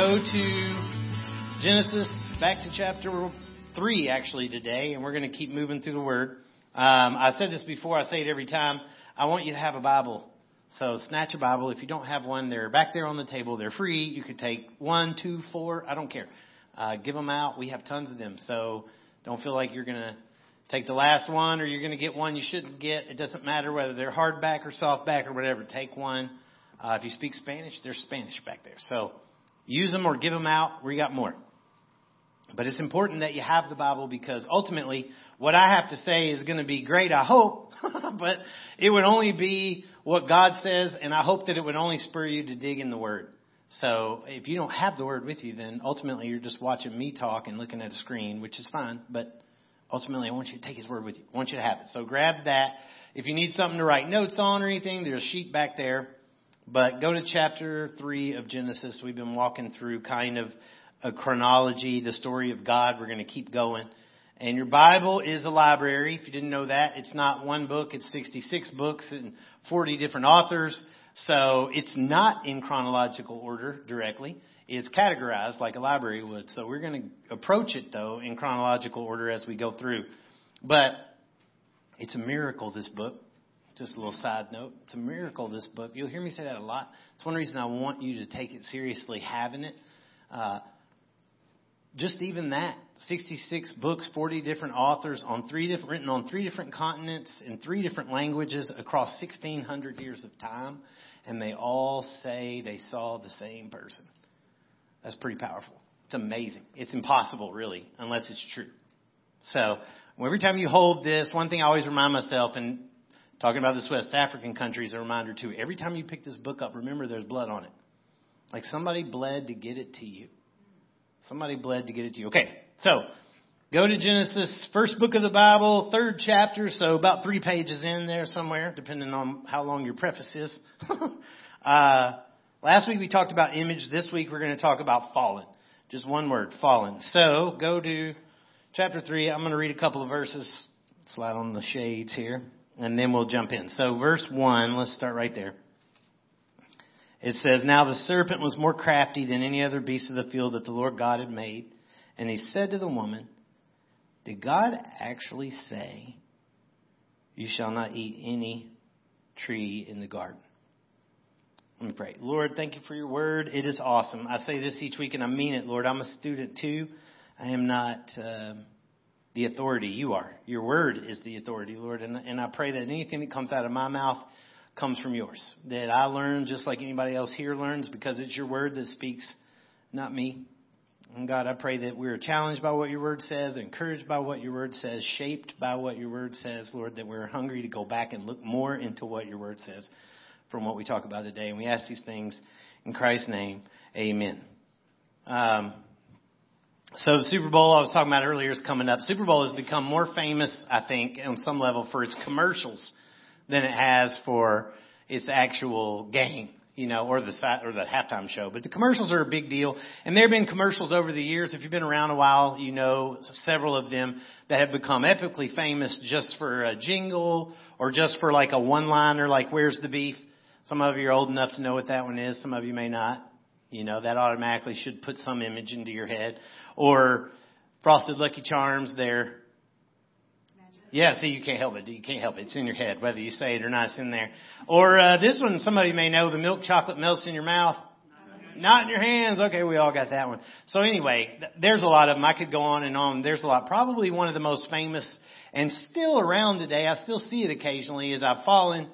go to Genesis, back to chapter 3 actually today, and we're going to keep moving through the Word. Um, I said this before, I say it every time. I want you to have a Bible. So snatch a Bible. If you don't have one, they're back there on the table. They're free. You could take one, two, four. I don't care. Uh, give them out. We have tons of them. So don't feel like you're going to take the last one or you're going to get one you shouldn't get. It doesn't matter whether they're hardback or softback or whatever. Take one. Uh, if you speak Spanish, there's Spanish back there. So use them or give them out. We got more. But it's important that you have the Bible because ultimately what I have to say is going to be great, I hope, but it would only be what God says and I hope that it would only spur you to dig in the Word. So if you don't have the Word with you, then ultimately you're just watching me talk and looking at a screen, which is fine, but ultimately I want you to take His Word with you. I want you to have it. So grab that. If you need something to write notes on or anything, there's a sheet back there. But go to chapter 3 of Genesis. We've been walking through kind of a chronology, the story of God. We're going to keep going. And your Bible is a library. If you didn't know that, it's not one book, it's 66 books and 40 different authors. So it's not in chronological order directly. It's categorized like a library would. So we're going to approach it though in chronological order as we go through. But it's a miracle, this book. Just a little side note. It's a miracle, this book. You'll hear me say that a lot. It's one reason I want you to take it seriously, having it. Uh, just even that 66 books 40 different authors on three different written on three different continents in three different languages across 1600 years of time and they all say they saw the same person that's pretty powerful it's amazing it's impossible really unless it's true so every time you hold this one thing i always remind myself and talking about this west african country is a reminder too every time you pick this book up remember there's blood on it like somebody bled to get it to you Somebody bled to get it to you. Okay, so go to Genesis, first book of the Bible, third chapter, so about three pages in there somewhere, depending on how long your preface is. uh, last week we talked about image. This week we're going to talk about fallen. Just one word, fallen. So go to chapter three. I'm going to read a couple of verses. Slide on the shades here, and then we'll jump in. So verse one, let's start right there. It says, Now the serpent was more crafty than any other beast of the field that the Lord God had made. And he said to the woman, Did God actually say, You shall not eat any tree in the garden? Let me pray. Lord, thank you for your word. It is awesome. I say this each week and I mean it, Lord. I'm a student too. I am not uh, the authority. You are. Your word is the authority, Lord. And, and I pray that anything that comes out of my mouth comes from yours. That I learn just like anybody else here learns because it's your word that speaks, not me. And God, I pray that we're challenged by what your word says, encouraged by what your word says, shaped by what your word says, Lord, that we're hungry to go back and look more into what your word says from what we talk about today. And we ask these things in Christ's name. Amen. Um, so the Super Bowl I was talking about earlier is coming up. Super Bowl has become more famous, I think, on some level for its commercials than it has for its actual game, you know, or the or the halftime show. But the commercials are a big deal, and there have been commercials over the years. If you've been around a while, you know several of them that have become epically famous just for a jingle or just for like a one-liner, like "Where's the beef?" Some of you are old enough to know what that one is. Some of you may not. You know, that automatically should put some image into your head. Or Frosted Lucky Charms, they're yeah, see, you can't help it. You can't help it. It's in your head, whether you say it or not. It's in there. Or uh, this one, somebody may know the milk chocolate melts in your mouth, not in your hands. Okay, we all got that one. So anyway, there's a lot of them. I could go on and on. There's a lot. Probably one of the most famous and still around today. I still see it occasionally. Is I've fallen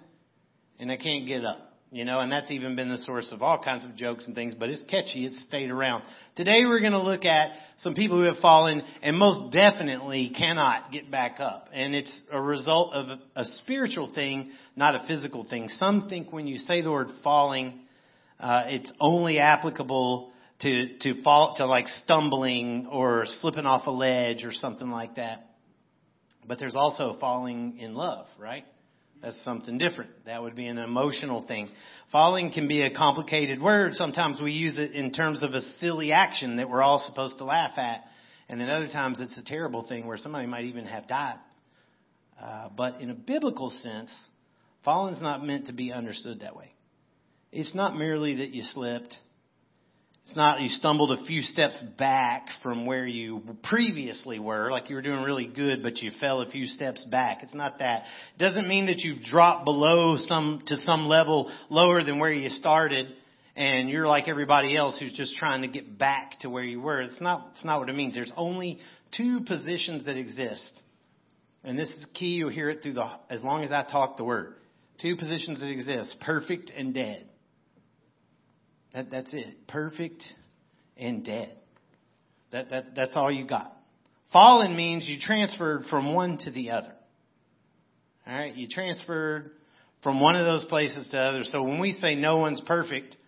and I can't get up you know, and that's even been the source of all kinds of jokes and things, but it's catchy. It's stayed around. Today we're going to look at some people who have fallen and most definitely cannot get back up. And it's a result of a spiritual thing, not a physical thing. Some think when you say the word falling, uh, it's only applicable to, to fall, to like stumbling or slipping off a ledge or something like that. But there's also falling in love, right? That's something different. That would be an emotional thing. Falling can be a complicated word. Sometimes we use it in terms of a silly action that we're all supposed to laugh at. And then other times it's a terrible thing where somebody might even have died. Uh, but in a biblical sense, falling's not meant to be understood that way. It's not merely that you slipped. It's not you stumbled a few steps back from where you previously were, like you were doing really good, but you fell a few steps back. It's not that. It doesn't mean that you've dropped below some, to some level lower than where you started and you're like everybody else who's just trying to get back to where you were. It's not, it's not what it means. There's only two positions that exist. And this is key. You'll hear it through the, as long as I talk the word. Two positions that exist. Perfect and dead. That, that's it. Perfect and dead. That, that, that's all you got. Fallen means you transferred from one to the other. Alright? You transferred from one of those places to other. So when we say no one's perfect,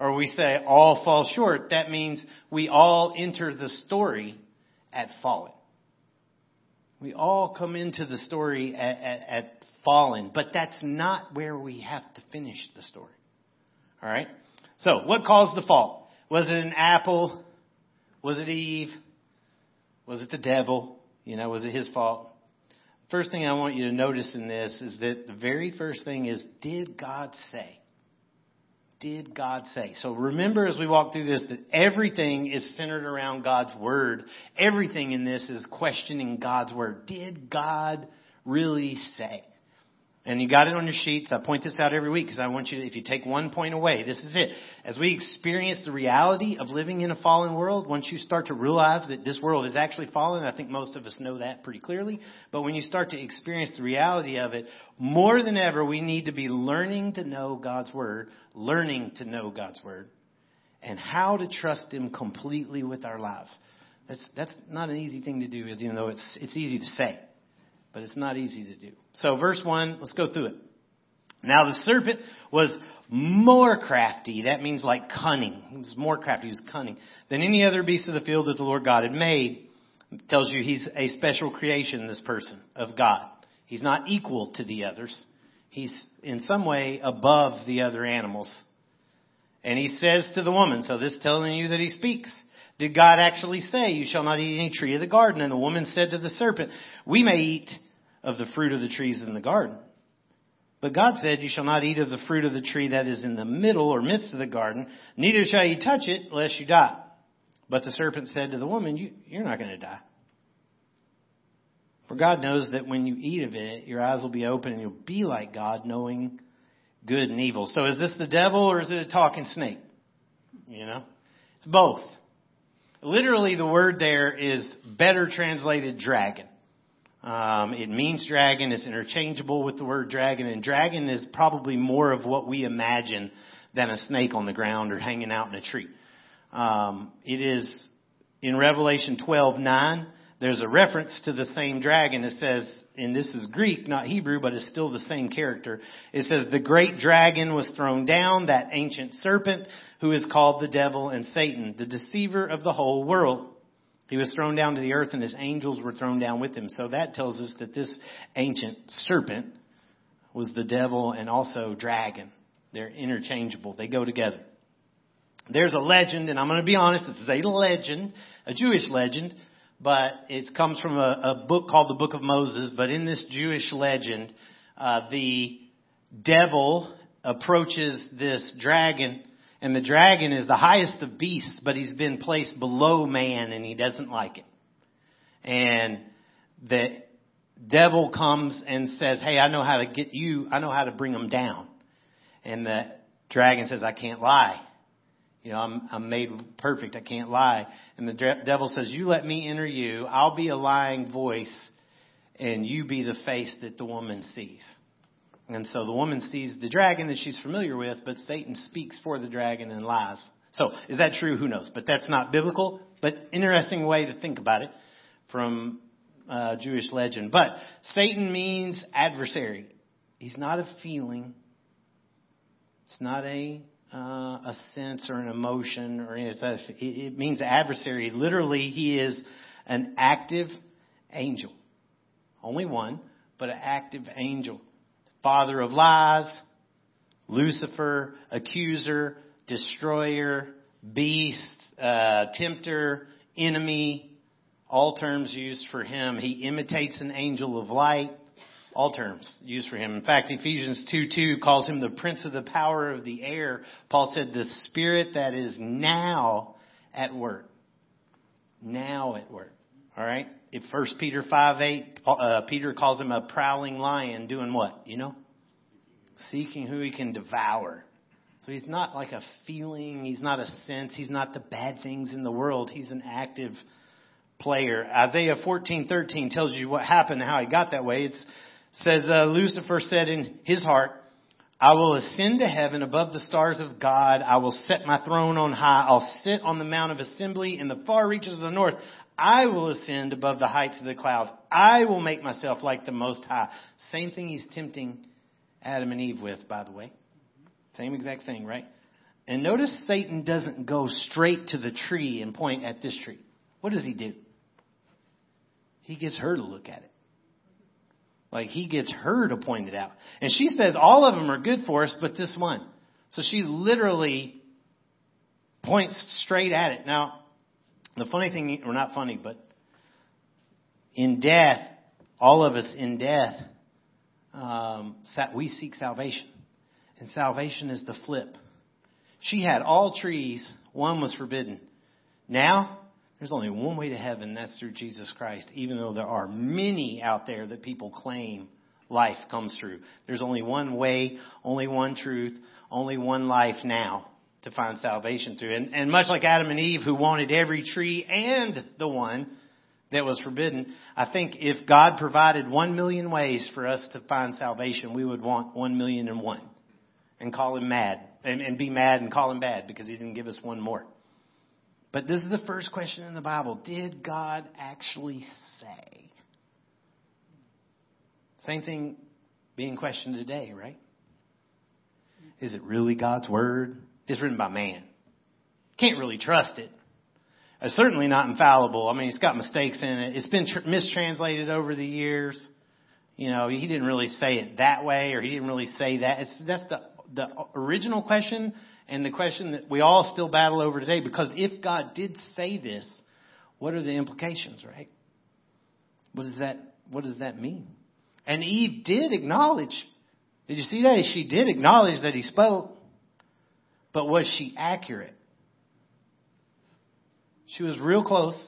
or we say all fall short, that means we all enter the story at fallen. We all come into the story at, at, at fallen, but that's not where we have to finish the story. Alright? So, what caused the fall? Was it an apple? Was it Eve? Was it the devil? You know, was it his fault? First thing I want you to notice in this is that the very first thing is, did God say? Did God say? So remember as we walk through this that everything is centered around God's Word. Everything in this is questioning God's Word. Did God really say? And you got it on your sheets. I point this out every week because I want you to, if you take one point away, this is it. As we experience the reality of living in a fallen world, once you start to realize that this world is actually fallen, I think most of us know that pretty clearly, but when you start to experience the reality of it, more than ever, we need to be learning to know God's Word, learning to know God's Word, and how to trust Him completely with our lives. That's, that's not an easy thing to do, even though it's, it's easy to say but it's not easy to do. So verse 1, let's go through it. Now the serpent was more crafty. That means like cunning. He was more crafty. He was cunning than any other beast of the field that the Lord God had made. It tells you he's a special creation, this person of God. He's not equal to the others. He's in some way above the other animals. And he says to the woman, so this telling you that he speaks. Did God actually say, You shall not eat any tree of the garden? And the woman said to the serpent, We may eat of the fruit of the trees in the garden. But God said, You shall not eat of the fruit of the tree that is in the middle or midst of the garden, neither shall you touch it, lest you die. But the serpent said to the woman, you, You're not going to die. For God knows that when you eat of it, your eyes will be open and you'll be like God, knowing good and evil. So is this the devil or is it a talking snake? You know? It's both. Literally, the word there is better translated dragon. Um, it means dragon. It's interchangeable with the word dragon, and dragon is probably more of what we imagine than a snake on the ground or hanging out in a tree. Um, it is in Revelation 12:9. There's a reference to the same dragon. It says, and this is Greek, not Hebrew, but it's still the same character. It says, the great dragon was thrown down, that ancient serpent who is called the devil and Satan, the deceiver of the whole world. He was thrown down to the earth and his angels were thrown down with him. So that tells us that this ancient serpent was the devil and also dragon. They're interchangeable. They go together. There's a legend, and I'm going to be honest, this is a legend, a Jewish legend, but it comes from a, a book called the Book of Moses. But in this Jewish legend, uh, the devil approaches this dragon and the dragon is the highest of beasts, but he's been placed below man and he doesn't like it. And the devil comes and says, Hey, I know how to get you, I know how to bring them down. And the dragon says, I can't lie. You know, I'm, I'm made perfect. I can't lie. And the devil says, you let me enter you. I'll be a lying voice and you be the face that the woman sees. And so the woman sees the dragon that she's familiar with, but Satan speaks for the dragon and lies. So is that true? Who knows? But that's not biblical, but interesting way to think about it from uh, Jewish legend. But Satan means adversary. He's not a feeling. It's not a uh, a sense or an emotion or anything. It means adversary. Literally, he is an active angel. Only one, but an active angel father of lies, Lucifer, accuser, destroyer, beast, uh, tempter, enemy, all terms used for him. He imitates an angel of light. all terms used for him. In fact, Ephesians 2 2 calls him the prince of the power of the air. Paul said, the spirit that is now at work. Now at work. All right? If 1 Peter 5 8, uh, Peter calls him a prowling lion doing what? You know? Seeking who he can devour. So he's not like a feeling, he's not a sense, he's not the bad things in the world. He's an active player. Isaiah 14:13 tells you what happened and how he got that way. It says uh, Lucifer said in his heart, I will ascend to heaven above the stars of God. I will set my throne on high. I'll sit on the mount of assembly in the far reaches of the north. I will ascend above the heights of the clouds. I will make myself like the Most High. Same thing he's tempting Adam and Eve with, by the way. Same exact thing, right? And notice Satan doesn't go straight to the tree and point at this tree. What does he do? He gets her to look at it. Like he gets her to point it out. And she says all of them are good for us, but this one. So she literally points straight at it. Now, the funny thing, or not funny, but in death, all of us in death, um, we seek salvation. And salvation is the flip. She had all trees, one was forbidden. Now, there's only one way to heaven, that's through Jesus Christ, even though there are many out there that people claim life comes through. There's only one way, only one truth, only one life now to find salvation through. And, and much like Adam and Eve who wanted every tree and the one that was forbidden, I think if God provided one million ways for us to find salvation, we would want one million and one and call him mad and, and be mad and call him bad because he didn't give us one more. But this is the first question in the Bible. Did God actually say? Same thing being questioned today, right? Is it really God's word? It's written by man. Can't really trust it. It's certainly not infallible. I mean, it's got mistakes in it. It's been tr- mistranslated over the years. You know, he didn't really say it that way, or he didn't really say that. It's that's the the original question and the question that we all still battle over today, because if God did say this, what are the implications, right? What does that, what does that mean? And Eve did acknowledge, did you see that? She did acknowledge that he spoke, but was she accurate? She was real close,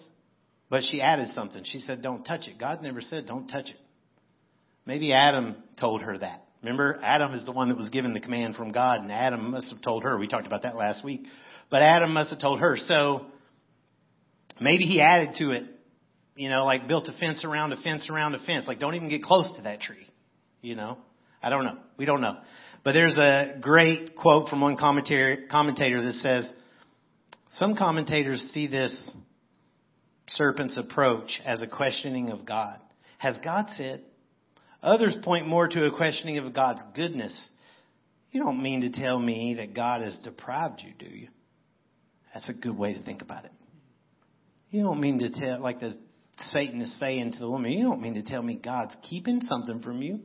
but she added something. She said, don't touch it. God never said, don't touch it. Maybe Adam told her that. Remember, Adam is the one that was given the command from God, and Adam must have told her. We talked about that last week. But Adam must have told her. So maybe he added to it, you know, like built a fence around a fence around a fence. Like don't even get close to that tree. You know? I don't know. We don't know. But there's a great quote from one commentator, that says, some commentators see this serpent's approach as a questioning of God. Has God said? Others point more to a questioning of God's goodness. You don't mean to tell me that God has deprived you, do you? That's a good way to think about it. You don't mean to tell, like the Satan is saying to the woman, you don't mean to tell me God's keeping something from you.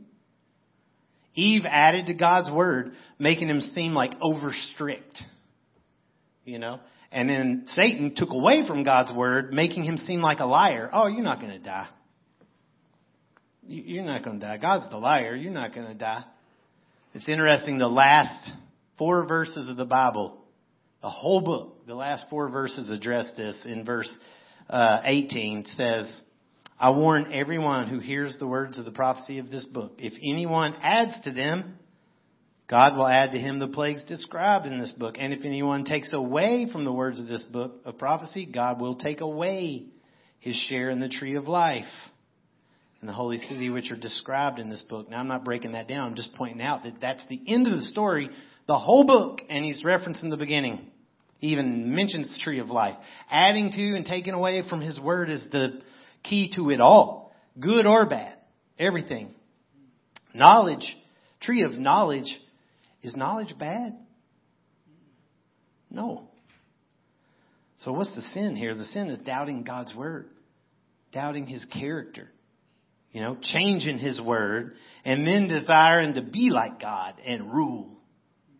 Eve added to God's word, making him seem like over strict. You know? And then Satan took away from God's word, making him seem like a liar. Oh, you're not going to die. You're not going to die. God's the liar. You're not going to die. It's interesting. The last four verses of the Bible, the whole book, the last four verses address this. In verse uh, 18 says, I warn everyone who hears the words of the prophecy of this book. If anyone adds to them, God will add to him the plagues described in this book. And if anyone takes away from the words of this book of prophecy, God will take away his share in the tree of life and the holy city which are described in this book. Now I'm not breaking that down. I'm just pointing out that that's the end of the story, the whole book, and he's referencing the beginning. He even mentions the tree of life. Adding to and taking away from his word is the key to it all. Good or bad. Everything. Knowledge, tree of knowledge, is knowledge bad? No. So what's the sin here? The sin is doubting God's word, doubting his character, you know, changing his word, and then desiring to be like God and rule,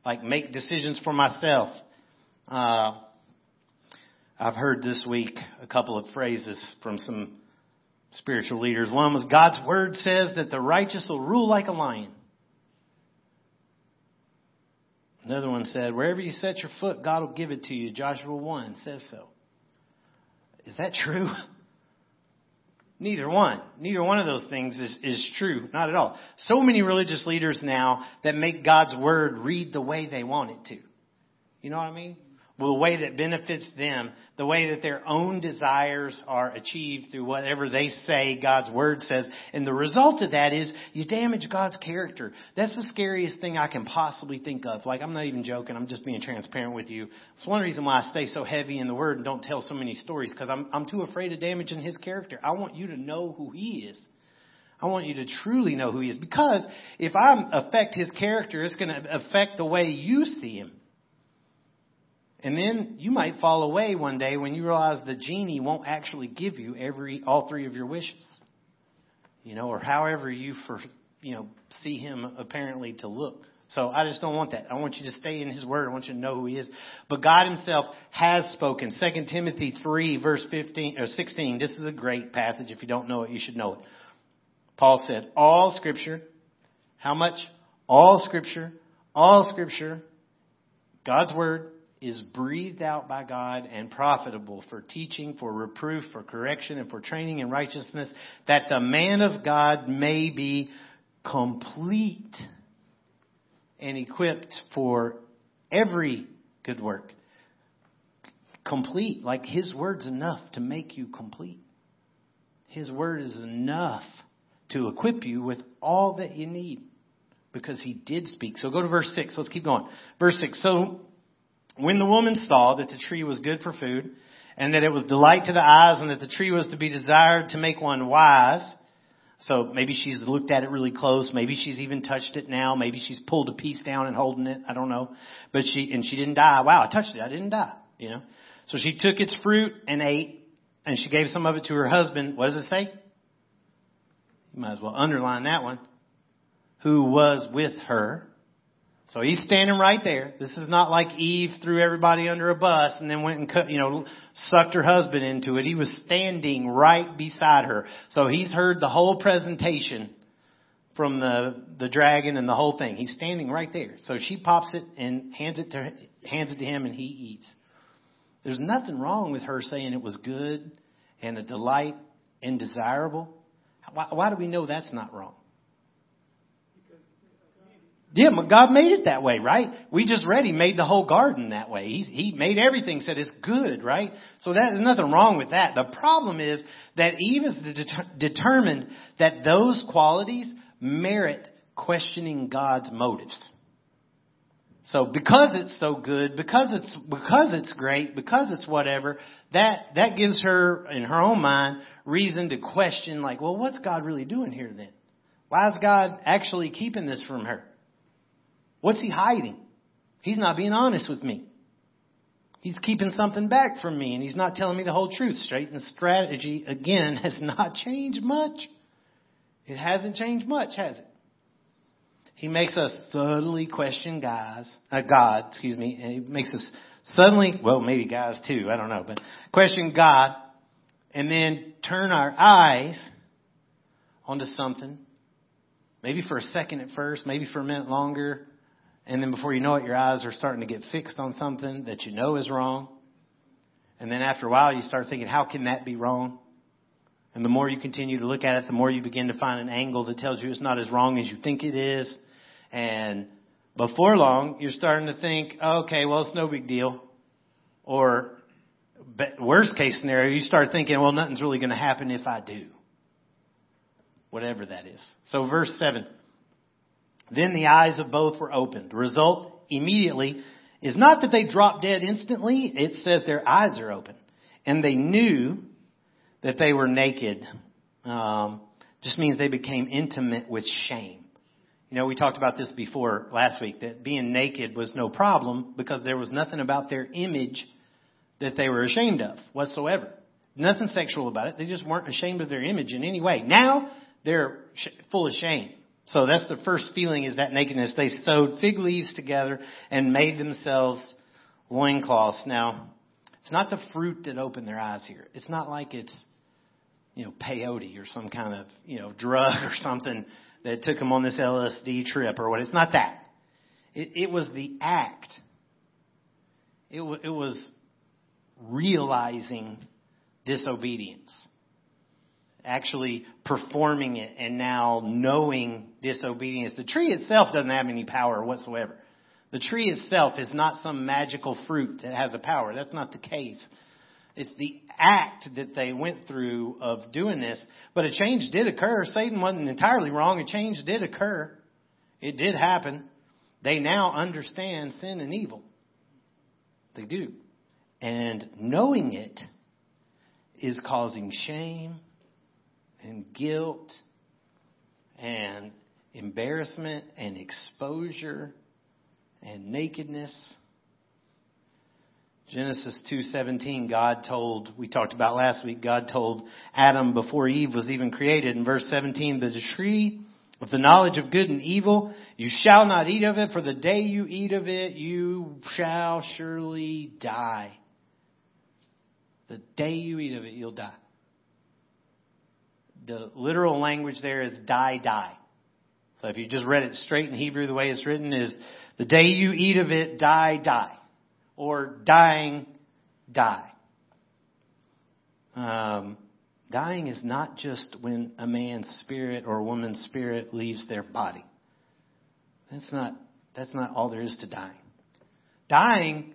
like make decisions for myself. Uh, I've heard this week a couple of phrases from some spiritual leaders. One was God's word says that the righteous will rule like a lion. Another one said, wherever you set your foot, God will give it to you. Joshua 1 says so. Is that true? Neither one. Neither one of those things is, is true. Not at all. So many religious leaders now that make God's word read the way they want it to. You know what I mean? The way that benefits them, the way that their own desires are achieved through whatever they say God's word says. And the result of that is you damage God's character. That's the scariest thing I can possibly think of. Like, I'm not even joking. I'm just being transparent with you. It's one reason why I stay so heavy in the word and don't tell so many stories because I'm, I'm too afraid of damaging his character. I want you to know who he is. I want you to truly know who he is because if I affect his character, it's going to affect the way you see him. And then you might fall away one day when you realize the genie won't actually give you every all three of your wishes. You know, or however you for you know see him apparently to look. So I just don't want that. I want you to stay in his word. I want you to know who he is. But God himself has spoken. 2 Timothy 3 verse 15 or 16. This is a great passage. If you don't know it, you should know it. Paul said, all scripture, how much? All scripture, all scripture, God's word is breathed out by God and profitable for teaching, for reproof, for correction, and for training in righteousness, that the man of God may be complete and equipped for every good work. Complete, like His word's enough to make you complete. His word is enough to equip you with all that you need because He did speak. So go to verse 6. Let's keep going. Verse 6. So when the woman saw that the tree was good for food, and that it was delight to the eyes, and that the tree was to be desired to make one wise, so maybe she's looked at it really close. Maybe she's even touched it now. Maybe she's pulled a piece down and holding it. I don't know. But she, and she didn't die. Wow, I touched it. I didn't die. You know. So she took its fruit and ate, and she gave some of it to her husband. What does it say? You might as well underline that one. Who was with her. So he's standing right there. This is not like Eve threw everybody under a bus and then went and cut, you know, sucked her husband into it. He was standing right beside her. So he's heard the whole presentation from the, the dragon and the whole thing. He's standing right there. So she pops it and hands it to, hands it to him and he eats. There's nothing wrong with her saying it was good and a delight and desirable. Why, why do we know that's not wrong? Yeah, but God made it that way, right? We just read He made the whole garden that way. He, he made everything, said it's good, right? So that, there's nothing wrong with that. The problem is that Eve is det- determined that those qualities merit questioning God's motives. So because it's so good, because it's, because it's great, because it's whatever, that, that gives her, in her own mind, reason to question like, well, what's God really doing here then? Why is God actually keeping this from her? What's he hiding? He's not being honest with me. He's keeping something back from me and he's not telling me the whole truth. Satan's strategy, again, has not changed much. It hasn't changed much, has it? He makes us subtly question guys, uh, God, excuse me, and he makes us suddenly, well, maybe guys too, I don't know, but question God and then turn our eyes onto something, maybe for a second at first, maybe for a minute longer, and then before you know it, your eyes are starting to get fixed on something that you know is wrong. And then after a while, you start thinking, how can that be wrong? And the more you continue to look at it, the more you begin to find an angle that tells you it's not as wrong as you think it is. And before long, you're starting to think, okay, well, it's no big deal. Or worst case scenario, you start thinking, well, nothing's really going to happen if I do. Whatever that is. So verse 7. Then the eyes of both were opened. The result immediately is not that they dropped dead instantly. It says their eyes are open. And they knew that they were naked. Um, just means they became intimate with shame. You know, we talked about this before last week, that being naked was no problem because there was nothing about their image that they were ashamed of whatsoever. Nothing sexual about it. They just weren't ashamed of their image in any way. Now they're full of shame. So that's the first feeling is that nakedness. They sewed fig leaves together and made themselves loincloths. Now, it's not the fruit that opened their eyes here. It's not like it's you know, peyote or some kind of, you know, drug or something that took them on this LSD trip or what. It's not that. It, it was the act. It, w- it was realizing disobedience. Actually performing it and now knowing disobedience. The tree itself doesn't have any power whatsoever. The tree itself is not some magical fruit that has a power. That's not the case. It's the act that they went through of doing this. But a change did occur. Satan wasn't entirely wrong. A change did occur. It did happen. They now understand sin and evil. They do. And knowing it is causing shame and guilt and embarrassment and exposure and nakedness. Genesis 2:17 God told we talked about last week God told Adam before Eve was even created. In verse 17 the tree of the knowledge of good and evil you shall not eat of it for the day you eat of it you shall surely die. The day you eat of it you'll die the literal language there is die die so if you just read it straight in Hebrew the way it's written is the day you eat of it die die or dying, die. Um, dying is not just when a man's spirit or a woman's spirit leaves their body. That's not, that's not all there is to dying. Dying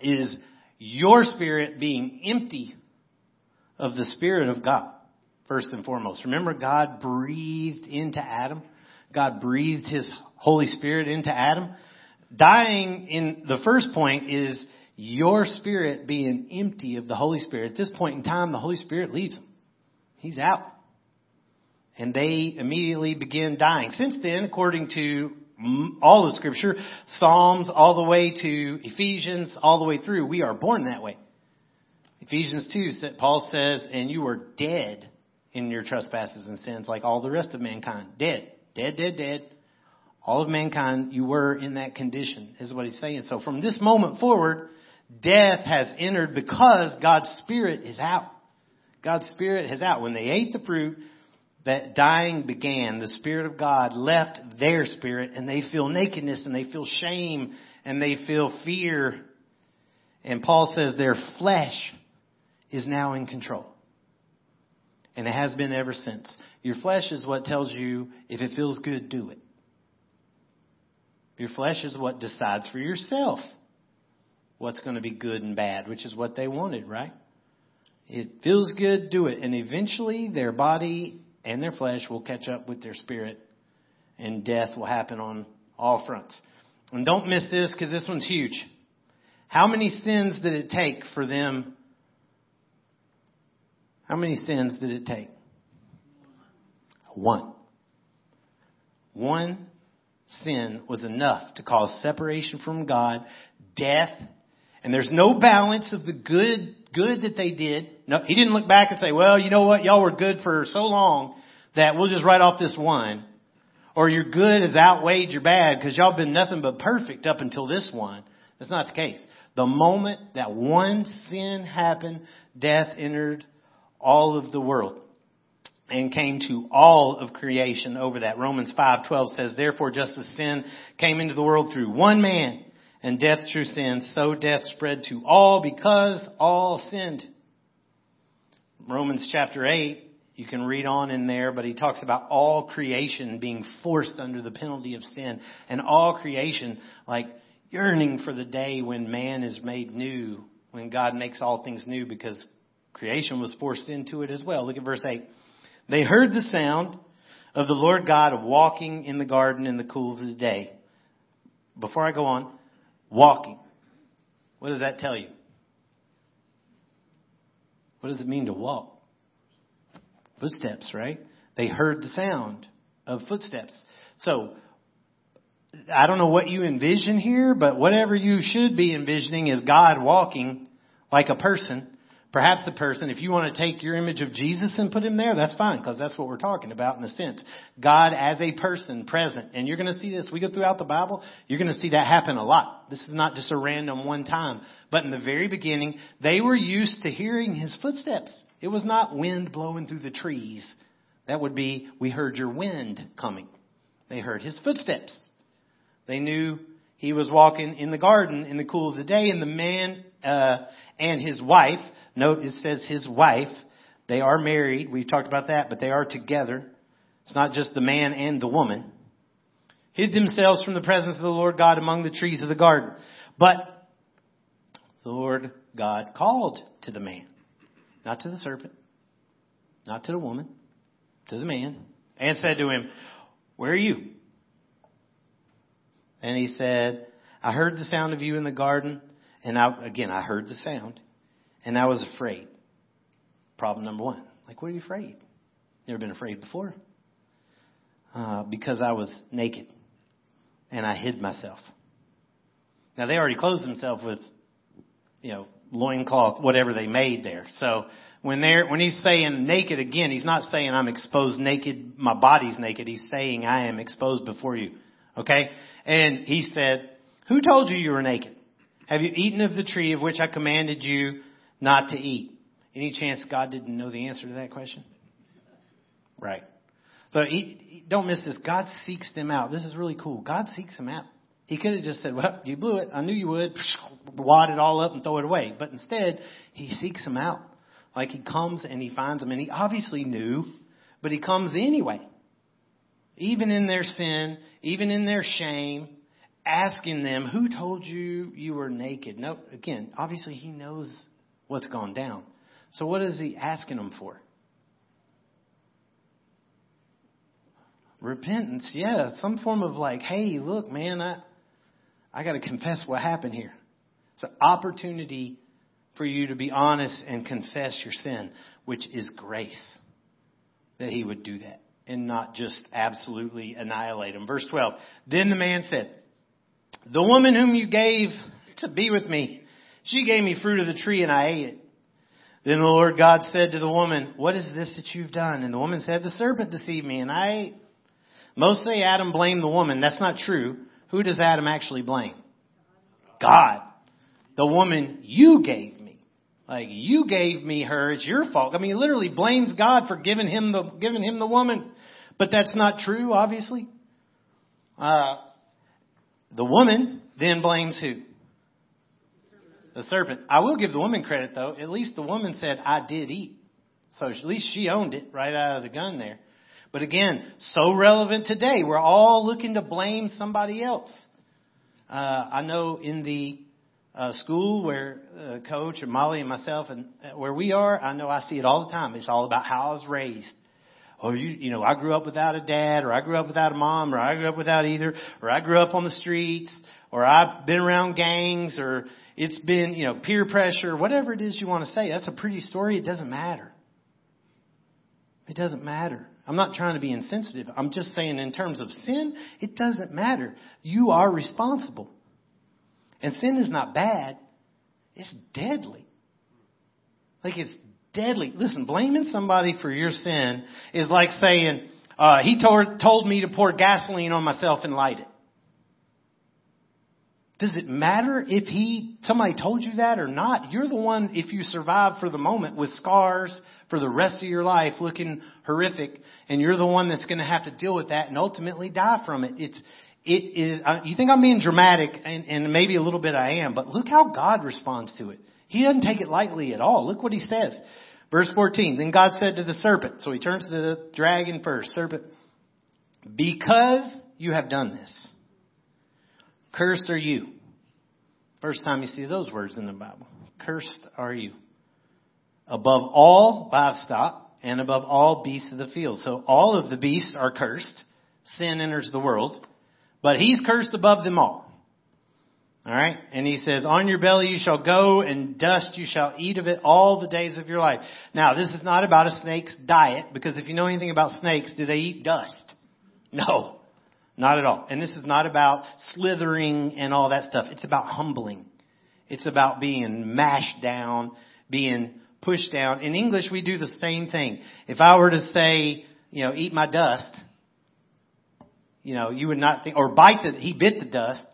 is your spirit being empty of the Spirit of God, first and foremost. Remember, God breathed into Adam. God breathed His Holy Spirit into Adam. Dying in the first point is your spirit being empty of the Holy Spirit. At this point in time, the Holy Spirit leaves them. He's out. And they immediately begin dying. Since then, according to all of scripture, Psalms all the way to Ephesians, all the way through, we are born that way. Ephesians 2, Paul says, and you were dead in your trespasses and sins like all the rest of mankind. Dead. Dead, dead, dead all of mankind, you were in that condition, is what he's saying. So from this moment forward, death has entered because God's Spirit is out. God's Spirit is out. When they ate the fruit, that dying began. The Spirit of God left their spirit and they feel nakedness and they feel shame and they feel fear. And Paul says their flesh is now in control. And it has been ever since. Your flesh is what tells you if it feels good, do it. Your flesh is what decides for yourself what's going to be good and bad, which is what they wanted, right? It feels good, do it. And eventually their body and their flesh will catch up with their spirit and death will happen on all fronts. And don't miss this because this one's huge. How many sins did it take for them? How many sins did it take? One. One sin was enough to cause separation from God, death, and there's no balance of the good, good that they did. No, he didn't look back and say, well, you know what, y'all were good for so long that we'll just write off this one. Or your good has outweighed your bad because y'all been nothing but perfect up until this one. That's not the case. The moment that one sin happened, death entered all of the world and came to all of creation over that. Romans 5:12 says, "Therefore just as sin came into the world through one man, and death through sin, so death spread to all because all sinned." Romans chapter 8, you can read on in there, but he talks about all creation being forced under the penalty of sin, and all creation like yearning for the day when man is made new, when God makes all things new because creation was forced into it as well. Look at verse 8. They heard the sound of the Lord God walking in the garden in the cool of the day. Before I go on, walking. What does that tell you? What does it mean to walk? Footsteps, right? They heard the sound of footsteps. So, I don't know what you envision here, but whatever you should be envisioning is God walking like a person Perhaps the person, if you want to take your image of Jesus and put him there, that's fine, because that's what we're talking about in a sense. God as a person present. And you're going to see this, we go throughout the Bible, you're going to see that happen a lot. This is not just a random one time. But in the very beginning, they were used to hearing his footsteps. It was not wind blowing through the trees. That would be, we heard your wind coming. They heard his footsteps. They knew he was walking in the garden in the cool of the day and the man, uh, and his wife, note it says his wife, they are married. We've talked about that, but they are together. It's not just the man and the woman. Hid themselves from the presence of the Lord God among the trees of the garden. But the Lord God called to the man, not to the serpent, not to the woman, to the man, and said to him, Where are you? And he said, I heard the sound of you in the garden, and I, again, I heard the sound, and I was afraid. Problem number one. Like, what are you afraid? Never been afraid before. Uh, because I was naked, and I hid myself. Now they already clothed themselves with, you know, loincloth, whatever they made there. So when they're, when he's saying naked again, he's not saying I'm exposed naked, my body's naked. He's saying I am exposed before you. Okay? And he said, who told you you were naked? Have you eaten of the tree of which I commanded you not to eat? Any chance God didn't know the answer to that question? Right. So he, don't miss this. God seeks them out. This is really cool. God seeks them out. He could have just said, well, you blew it. I knew you would. Wad it all up and throw it away. But instead, he seeks them out. Like he comes and he finds them and he obviously knew, but he comes anyway. Even in their sin, even in their shame, asking them, who told you you were naked? No, again, obviously he knows what's gone down. So what is he asking them for? Repentance, yeah, some form of like, hey, look, man, I, I got to confess what happened here. It's an opportunity for you to be honest and confess your sin, which is grace that he would do that and not just absolutely annihilate him. Verse 12. Then the man said, the woman whom you gave to be with me, she gave me fruit of the tree and I ate it. Then the Lord God said to the woman, what is this that you've done? And the woman said, the serpent deceived me and I ate. Most say Adam blamed the woman. That's not true. Who does Adam actually blame? God. The woman you gave me. Like you gave me her. It's your fault. I mean, he literally blames God for giving him the, giving him the woman. But that's not true, obviously. Uh, the woman then blames who? The serpent. I will give the woman credit though. At least the woman said, I did eat. So at least she owned it right out of the gun there. But again, so relevant today. We're all looking to blame somebody else. Uh, I know in the uh, school where uh, Coach and Molly and myself and uh, where we are, I know I see it all the time. It's all about how I was raised. Oh, you, you know, I grew up without a dad, or I grew up without a mom, or I grew up without either, or I grew up on the streets, or I've been around gangs, or it's been, you know, peer pressure, whatever it is you want to say. That's a pretty story. It doesn't matter. It doesn't matter. I'm not trying to be insensitive. I'm just saying in terms of sin, it doesn't matter. You are responsible. And sin is not bad. It's deadly. Like it's deadly. Listen, blaming somebody for your sin is like saying, uh, he told, told me to pour gasoline on myself and light it. Does it matter if he, somebody told you that or not? You're the one, if you survive for the moment with scars for the rest of your life looking horrific, and you're the one that's to have to deal with that and ultimately die from it. It's, it is, uh, you think I'm being dramatic, and, and maybe a little bit I am, but look how God responds to it. He doesn't take it lightly at all. Look what he says. Verse 14, then God said to the serpent, so he turns to the dragon first, serpent, because you have done this, cursed are you. First time you see those words in the Bible. Cursed are you. Above all livestock and above all beasts of the field. So all of the beasts are cursed. Sin enters the world. But he's cursed above them all. Alright? And he says, on your belly you shall go and dust you shall eat of it all the days of your life. Now this is not about a snake's diet because if you know anything about snakes, do they eat dust? No. Not at all. And this is not about slithering and all that stuff. It's about humbling. It's about being mashed down, being pushed down. In English, we do the same thing. If I were to say, you know, eat my dust, you know, you would not think, or bite the, he bit the dust,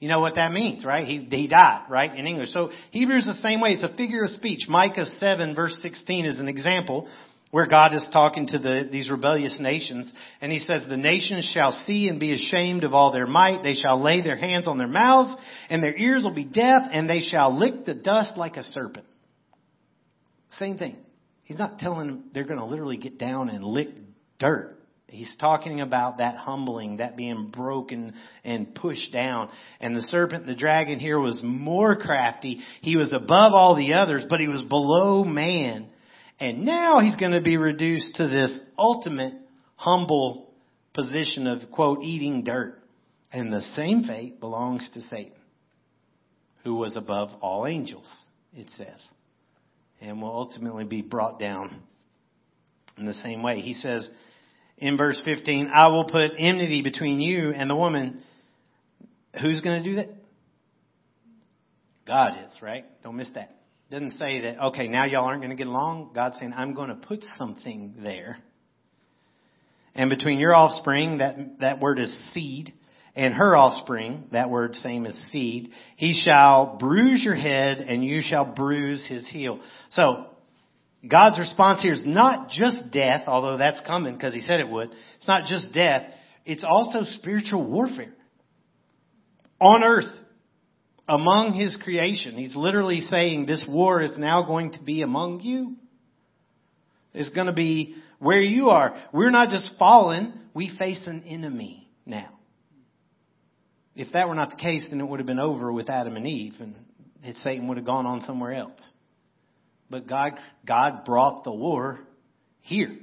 You know what that means, right? He, he died, right, in English. So Hebrews the same way. It's a figure of speech. Micah 7 verse 16 is an example where God is talking to the, these rebellious nations. And he says, the nations shall see and be ashamed of all their might. They shall lay their hands on their mouths and their ears will be deaf and they shall lick the dust like a serpent. Same thing. He's not telling them they're going to literally get down and lick dirt. He's talking about that humbling, that being broken and pushed down. And the serpent, the dragon here was more crafty. He was above all the others, but he was below man. And now he's going to be reduced to this ultimate humble position of quote, eating dirt. And the same fate belongs to Satan, who was above all angels, it says, and will ultimately be brought down in the same way. He says, in verse 15, I will put enmity between you and the woman. Who's going to do that? God is, right? Don't miss that. Doesn't say that, okay, now y'all aren't going to get along. God's saying, I'm going to put something there. And between your offspring, that, that word is seed, and her offspring, that word same as seed, he shall bruise your head and you shall bruise his heel. So, God's response here is not just death, although that's coming because he said it would. It's not just death. It's also spiritual warfare. On earth, among his creation. He's literally saying this war is now going to be among you. It's going to be where you are. We're not just fallen, we face an enemy now. If that were not the case, then it would have been over with Adam and Eve and Satan would have gone on somewhere else. But God, God brought the war here.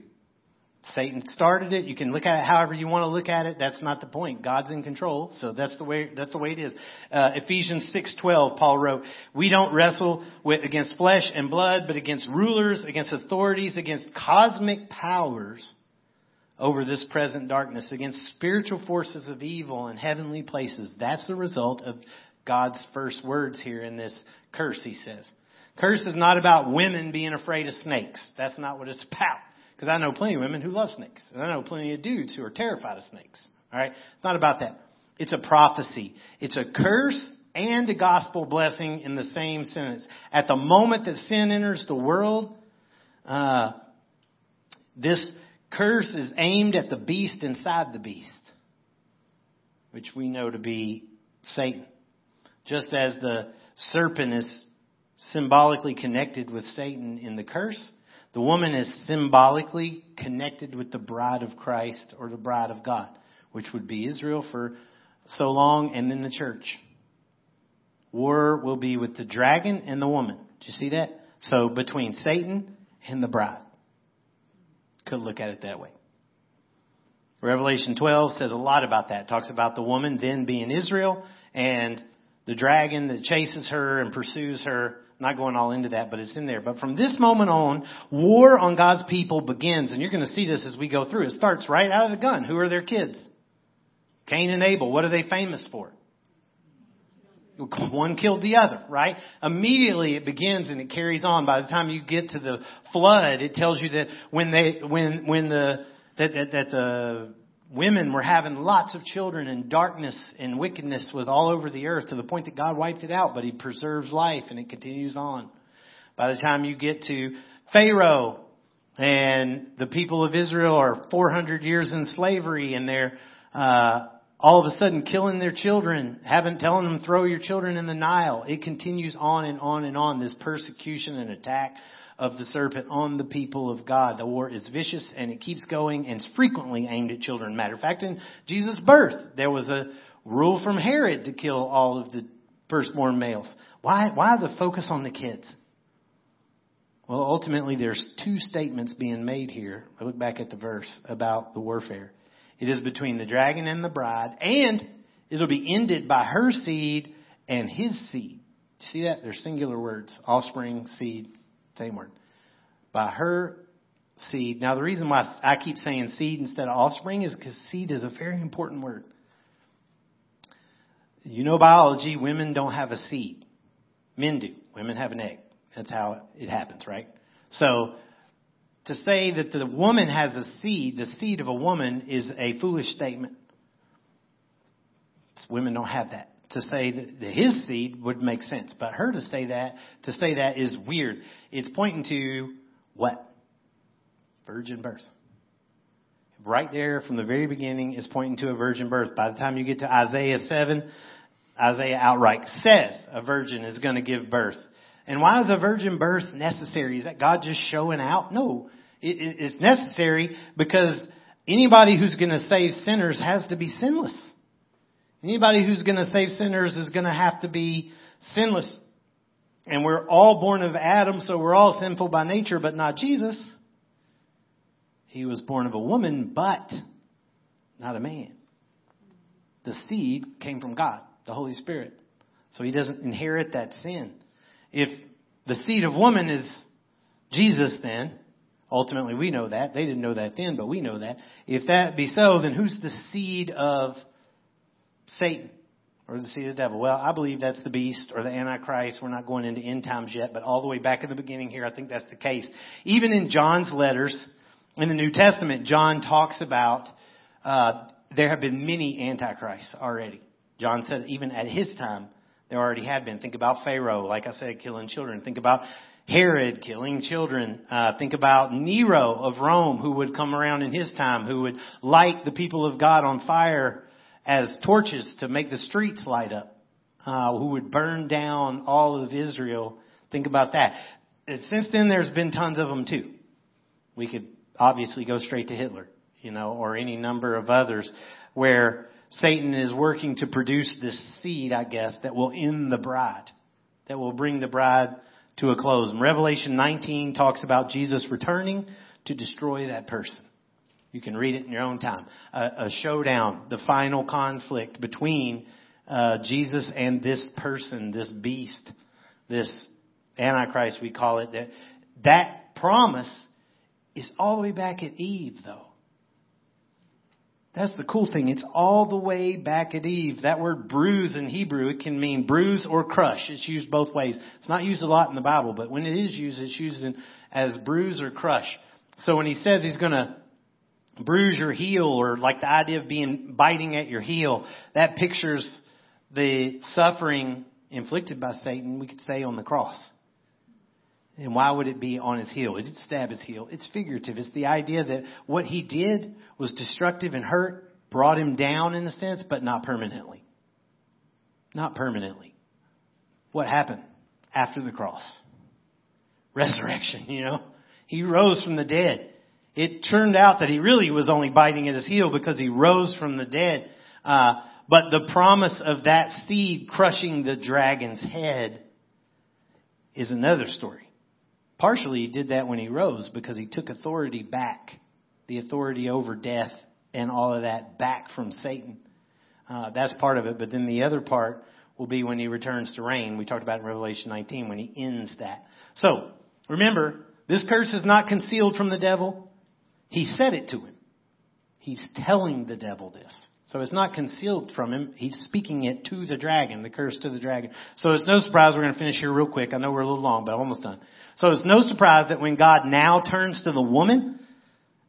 Satan started it. You can look at it however you want to look at it. That's not the point. God's in control, so that's the way that's the way it is. Uh, Ephesians six twelve, Paul wrote, "We don't wrestle with, against flesh and blood, but against rulers, against authorities, against cosmic powers over this present darkness, against spiritual forces of evil in heavenly places." That's the result of God's first words here in this curse. He says. Curse is not about women being afraid of snakes. That's not what it's about. Because I know plenty of women who love snakes. And I know plenty of dudes who are terrified of snakes. Alright? It's not about that. It's a prophecy. It's a curse and a gospel blessing in the same sentence. At the moment that sin enters the world, uh, this curse is aimed at the beast inside the beast, which we know to be Satan. Just as the serpent is symbolically connected with Satan in the curse. The woman is symbolically connected with the bride of Christ or the bride of God, which would be Israel for so long and then the church. War will be with the dragon and the woman. Do you see that? So between Satan and the bride. Could look at it that way. Revelation 12 says a lot about that. It talks about the woman then being Israel and the dragon that chases her and pursues her not going all into that, but it's in there. But from this moment on, war on God's people begins, and you're going to see this as we go through. It starts right out of the gun. Who are their kids? Cain and Abel. What are they famous for? One killed the other, right? Immediately it begins and it carries on. By the time you get to the flood, it tells you that when they, when, when the, that, that, that the women were having lots of children and darkness and wickedness was all over the earth to the point that God wiped it out, but he preserves life and it continues on. By the time you get to Pharaoh and the people of Israel are 400 years in slavery and they're, uh, all of a sudden killing their children, having telling them throw your children in the Nile. It continues on and on and on, this persecution and attack of the serpent on the people of God. The war is vicious and it keeps going and it's frequently aimed at children. Matter of fact, in Jesus' birth, there was a rule from Herod to kill all of the firstborn males. Why, why the focus on the kids? Well, ultimately, there's two statements being made here. I look back at the verse about the warfare. It is between the dragon and the bride, and it'll be ended by her seed and his seed. You see that? They're singular words. Offspring, seed, same word. By her seed. Now, the reason why I keep saying seed instead of offspring is because seed is a very important word. You know biology, women don't have a seed. Men do. Women have an egg. That's how it happens, right? So, to say that the woman has a seed, the seed of a woman, is a foolish statement. Women don't have that. To say that his seed would make sense, but her to say that to say that is weird. It's pointing to what? Virgin birth. Right there from the very beginning is pointing to a virgin birth. By the time you get to Isaiah 7, Isaiah outright says a virgin is going to give birth. And why is a virgin birth necessary? Is that God just showing out? No. It, it, it's necessary because anybody who's going to save sinners has to be sinless. Anybody who's going to save sinners is going to have to be sinless. And we're all born of Adam, so we're all sinful by nature, but not Jesus. He was born of a woman, but not a man. The seed came from God, the Holy Spirit. So he doesn't inherit that sin. If the seed of woman is Jesus, then, ultimately we know that. They didn't know that then, but we know that. If that be so, then who's the seed of Satan? Or the seed of the devil? Well, I believe that's the beast or the Antichrist. We're not going into end times yet, but all the way back in the beginning here, I think that's the case. Even in John's letters in the New Testament, John talks about uh, there have been many antichrists already. John said even at his time, there already had been. Think about Pharaoh, like I said, killing children. Think about Herod killing children. Uh, think about Nero of Rome, who would come around in his time, who would light the people of God on fire as torches to make the streets light up, uh, who would burn down all of Israel. Think about that. Since then, there's been tons of them too. We could obviously go straight to Hitler, you know, or any number of others where Satan is working to produce this seed, I guess, that will end the bride, that will bring the bride to a close. And Revelation 19 talks about Jesus returning to destroy that person. You can read it in your own time. A, a showdown, the final conflict between uh, Jesus and this person, this beast, this Antichrist, we call it. That that promise is all the way back at Eve, though. That's the cool thing. It's all the way back at Eve. That word bruise in Hebrew, it can mean bruise or crush. It's used both ways. It's not used a lot in the Bible, but when it is used, it's used in, as bruise or crush. So when he says he's going to bruise your heel or like the idea of being biting at your heel, that pictures the suffering inflicted by Satan, we could say on the cross. And why would it be on his heel? It didn't stab his heel. It's figurative. It's the idea that what he did was destructive and hurt, brought him down in a sense, but not permanently. Not permanently. What happened after the cross? Resurrection, you know? He rose from the dead. It turned out that he really was only biting at his heel because he rose from the dead. Uh, but the promise of that seed crushing the dragon's head is another story. Partially he did that when he rose because he took authority back, the authority over death and all of that back from Satan. Uh, that's part of it. But then the other part will be when he returns to reign. We talked about in Revelation 19 when he ends that. So remember, this curse is not concealed from the devil. He said it to him. He's telling the devil this. So it's not concealed from him. He's speaking it to the dragon, the curse to the dragon. So it's no surprise we're going to finish here real quick. I know we're a little long, but I'm almost done. So it's no surprise that when God now turns to the woman,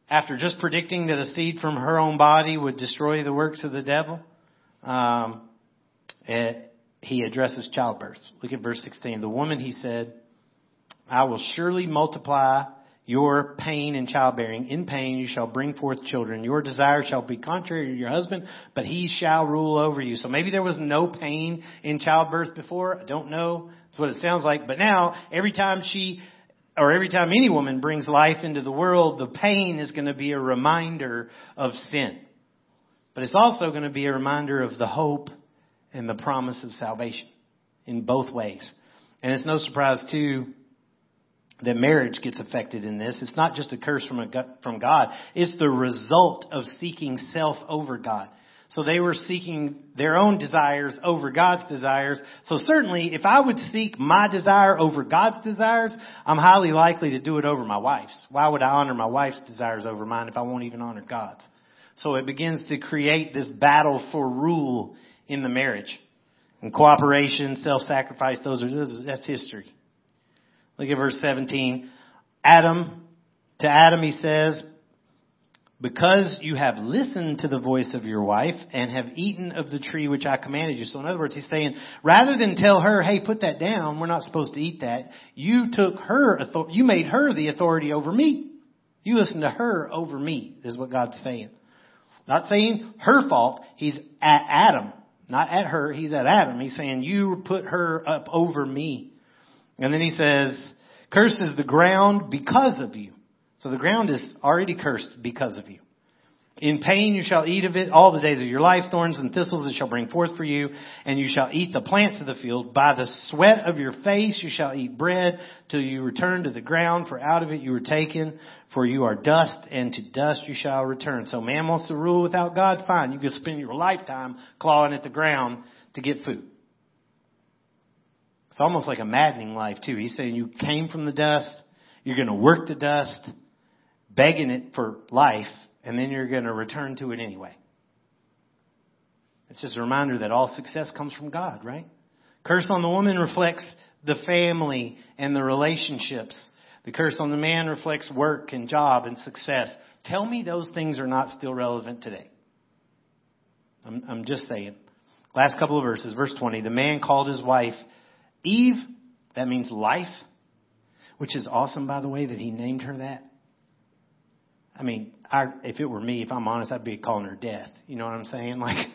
after just predicting that a seed from her own body would destroy the works of the devil, um, it, he addresses childbirth. Look at verse 16. The woman, he said, I will surely multiply your pain in childbearing. In pain you shall bring forth children. Your desire shall be contrary to your husband, but he shall rule over you. So maybe there was no pain in childbirth before. I don't know. That's what it sounds like. But now, every time she, or every time any woman brings life into the world, the pain is going to be a reminder of sin. But it's also going to be a reminder of the hope and the promise of salvation in both ways. And it's no surprise too that marriage gets affected in this. It's not just a curse from, a, from God. It's the result of seeking self over God. So they were seeking their own desires over God's desires. So certainly, if I would seek my desire over God's desires, I'm highly likely to do it over my wife's. Why would I honor my wife's desires over mine if I won't even honor God's? So it begins to create this battle for rule in the marriage. And cooperation, self-sacrifice, those are, that's history. Look at verse 17. Adam, to Adam he says, because you have listened to the voice of your wife and have eaten of the tree which I commanded you. So in other words, he's saying, rather than tell her, hey, put that down, we're not supposed to eat that, you took her, you made her the authority over me. You listened to her over me, is what God's saying. Not saying her fault, he's at Adam. Not at her, he's at Adam. He's saying, you put her up over me. And then he says, cursed is the ground because of you. So the ground is already cursed because of you. In pain you shall eat of it all the days of your life. Thorns and thistles it shall bring forth for you, and you shall eat the plants of the field. By the sweat of your face you shall eat bread till you return to the ground, for out of it you were taken, for you are dust, and to dust you shall return. So man wants to rule without God? Fine. You can spend your lifetime clawing at the ground to get food. It's almost like a maddening life too. He's saying you came from the dust, you're gonna work the dust, begging it for life, and then you're going to return to it anyway. It's just a reminder that all success comes from God, right? Curse on the woman reflects the family and the relationships. The curse on the man reflects work and job and success. Tell me those things are not still relevant today. I'm, I'm just saying. Last couple of verses, verse 20. The man called his wife Eve. That means life, which is awesome, by the way, that he named her that. I mean, I, if it were me, if I'm honest, I'd be calling her death. You know what I'm saying? Like,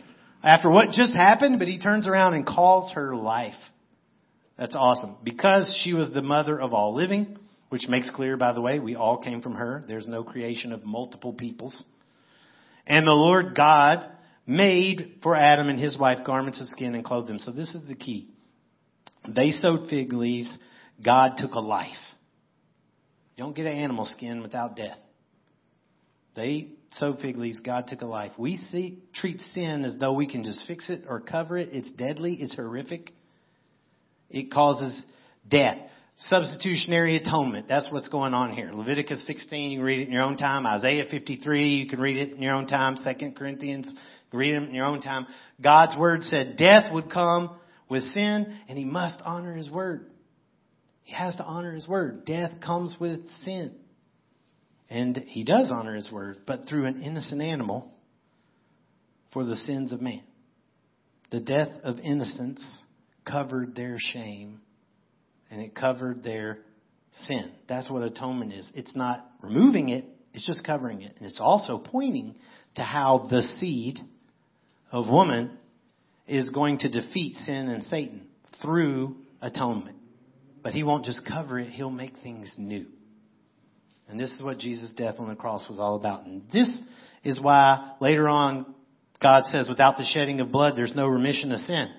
after what just happened, but he turns around and calls her life. That's awesome. Because she was the mother of all living, which makes clear, by the way, we all came from her. There's no creation of multiple peoples. And the Lord God made for Adam and his wife garments of skin and clothed them. So this is the key. They sewed fig leaves. God took a life. You don't get an animal skin without death. They sewed fig leaves. God took a life. We see, treat sin as though we can just fix it or cover it. It's deadly. It's horrific. It causes death. Substitutionary atonement. That's what's going on here. Leviticus 16, you can read it in your own time. Isaiah 53, you can read it in your own time. Second Corinthians, read it in your own time. God's word said death would come with sin and he must honor his word. He has to honor his word. Death comes with sin. And he does honor his word, but through an innocent animal for the sins of man. The death of innocence covered their shame and it covered their sin. That's what atonement is. It's not removing it, it's just covering it. And it's also pointing to how the seed of woman is going to defeat sin and Satan through atonement. But he won't just cover it, he'll make things new. And this is what Jesus' death on the cross was all about. And this is why later on God says, without the shedding of blood, there's no remission of sin.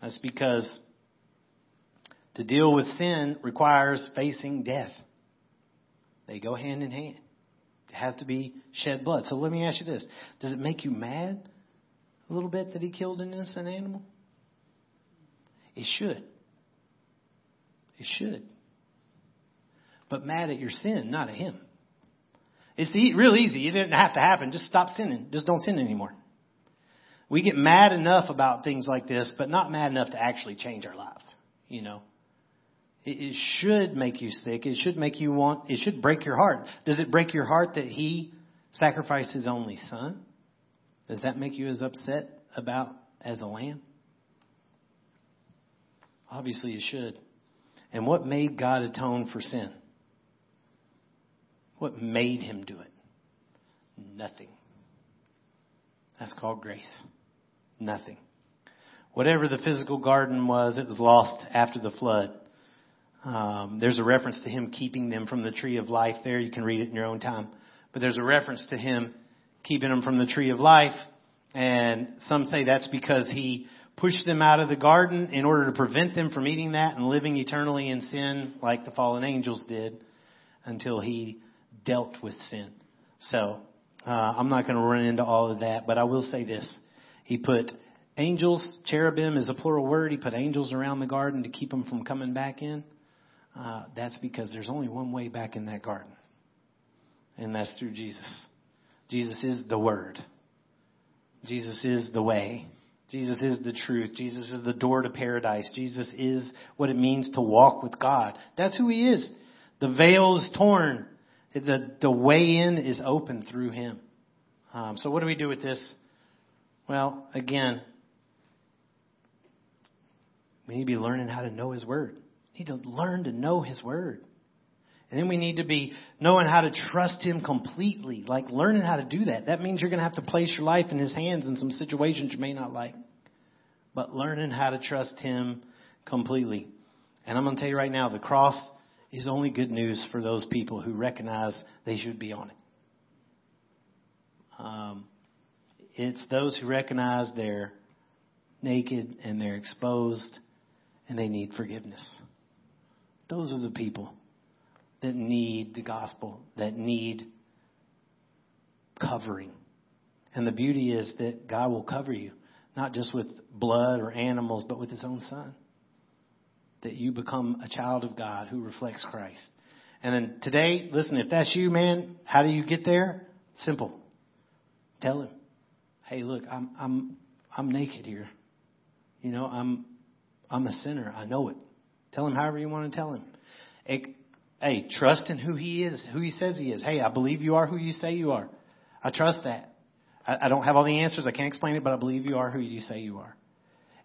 That's because to deal with sin requires facing death. They go hand in hand. It has to be shed blood. So let me ask you this. Does it make you mad a little bit that he killed an innocent animal? It should. It should but mad at your sin, not at him. It's real easy. It didn't have to happen. Just stop sinning. Just don't sin anymore. We get mad enough about things like this, but not mad enough to actually change our lives. You know, it, it should make you sick. It should make you want. It should break your heart. Does it break your heart that he sacrificed his only son? Does that make you as upset about as a lamb? Obviously, it should. And what made God atone for sin? What made him do it? Nothing. That's called grace. Nothing. Whatever the physical garden was, it was lost after the flood. Um, there's a reference to him keeping them from the tree of life there. You can read it in your own time. But there's a reference to him keeping them from the tree of life. And some say that's because he pushed them out of the garden in order to prevent them from eating that and living eternally in sin like the fallen angels did until he dealt with sin. So uh, I'm not going to run into all of that, but I will say this: He put angels, cherubim is a plural word. He put angels around the garden to keep them from coming back in. Uh, that's because there's only one way back in that garden, and that's through Jesus. Jesus is the Word. Jesus is the way. Jesus is the truth. Jesus is the door to paradise. Jesus is what it means to walk with God. That's who He is. The veil is torn The, the way in is open through Him. Um, so what do we do with this? Well, again, we need to be learning how to know His Word. We need to learn to know His Word. And then we need to be knowing how to trust Him completely, like learning how to do that. That means you're going to have to place your life in His hands in some situations you may not like. But learning how to trust Him completely. And I'm going to tell you right now, the cross is only good news for those people who recognize they should be on it. Um, it's those who recognize they're naked and they're exposed and they need forgiveness. Those are the people that need the gospel, that need covering. And the beauty is that God will cover you, not just with blood or animals, but with His own Son that you become a child of God who reflects Christ. And then today, listen, if that's you, man, how do you get there? Simple. Tell him, hey, look, I'm, I'm, I'm naked here. You know, I'm, I'm a sinner. I know it. Tell him however you want to tell him. Hey, trust in who he is, who he says he is. Hey, I believe you are who you say you are. I trust that. I, I don't have all the answers. I can't explain it, but I believe you are who you say you are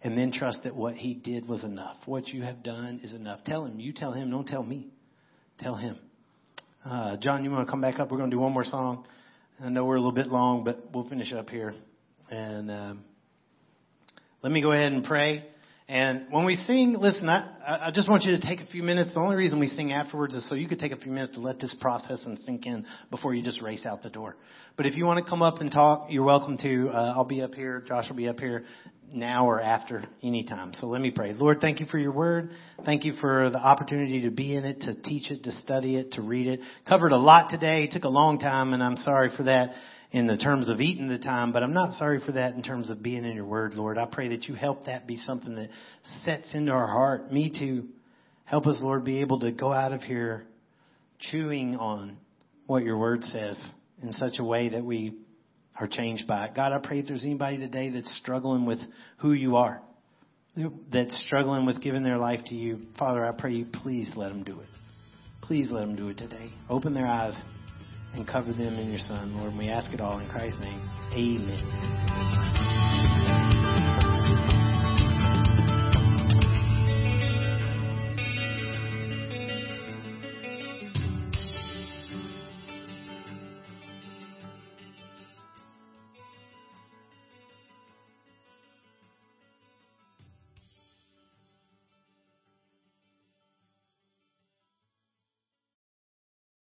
and then trust that what he did was enough. What you have done is enough. Tell him. You tell him. Don't tell me. Tell him. Uh, John, you want to come back up? We're going to do one more song. I know we're a little bit long, but we'll finish up here. And um, let me go ahead and pray. And when we sing, listen, I, I just want you to take a few minutes. The only reason we sing afterwards is so you could take a few minutes to let this process and sink in before you just race out the door. But if you want to come up and talk, you're welcome to. Uh, I'll be up here. Josh will be up here now or after anytime. So let me pray. Lord, thank you for your word. Thank you for the opportunity to be in it, to teach it, to study it, to read it. Covered a lot today. It took a long time and I'm sorry for that in the terms of eating the time, but I'm not sorry for that in terms of being in your word, Lord. I pray that you help that be something that sets into our heart. Me too. Help us, Lord, be able to go out of here chewing on what your word says in such a way that we are changed by it. God, I pray if there's anybody today that's struggling with who you are, that's struggling with giving their life to you, Father, I pray you please let them do it. Please let them do it today. Open their eyes and cover them in your Son, Lord. We ask it all in Christ's name. Amen.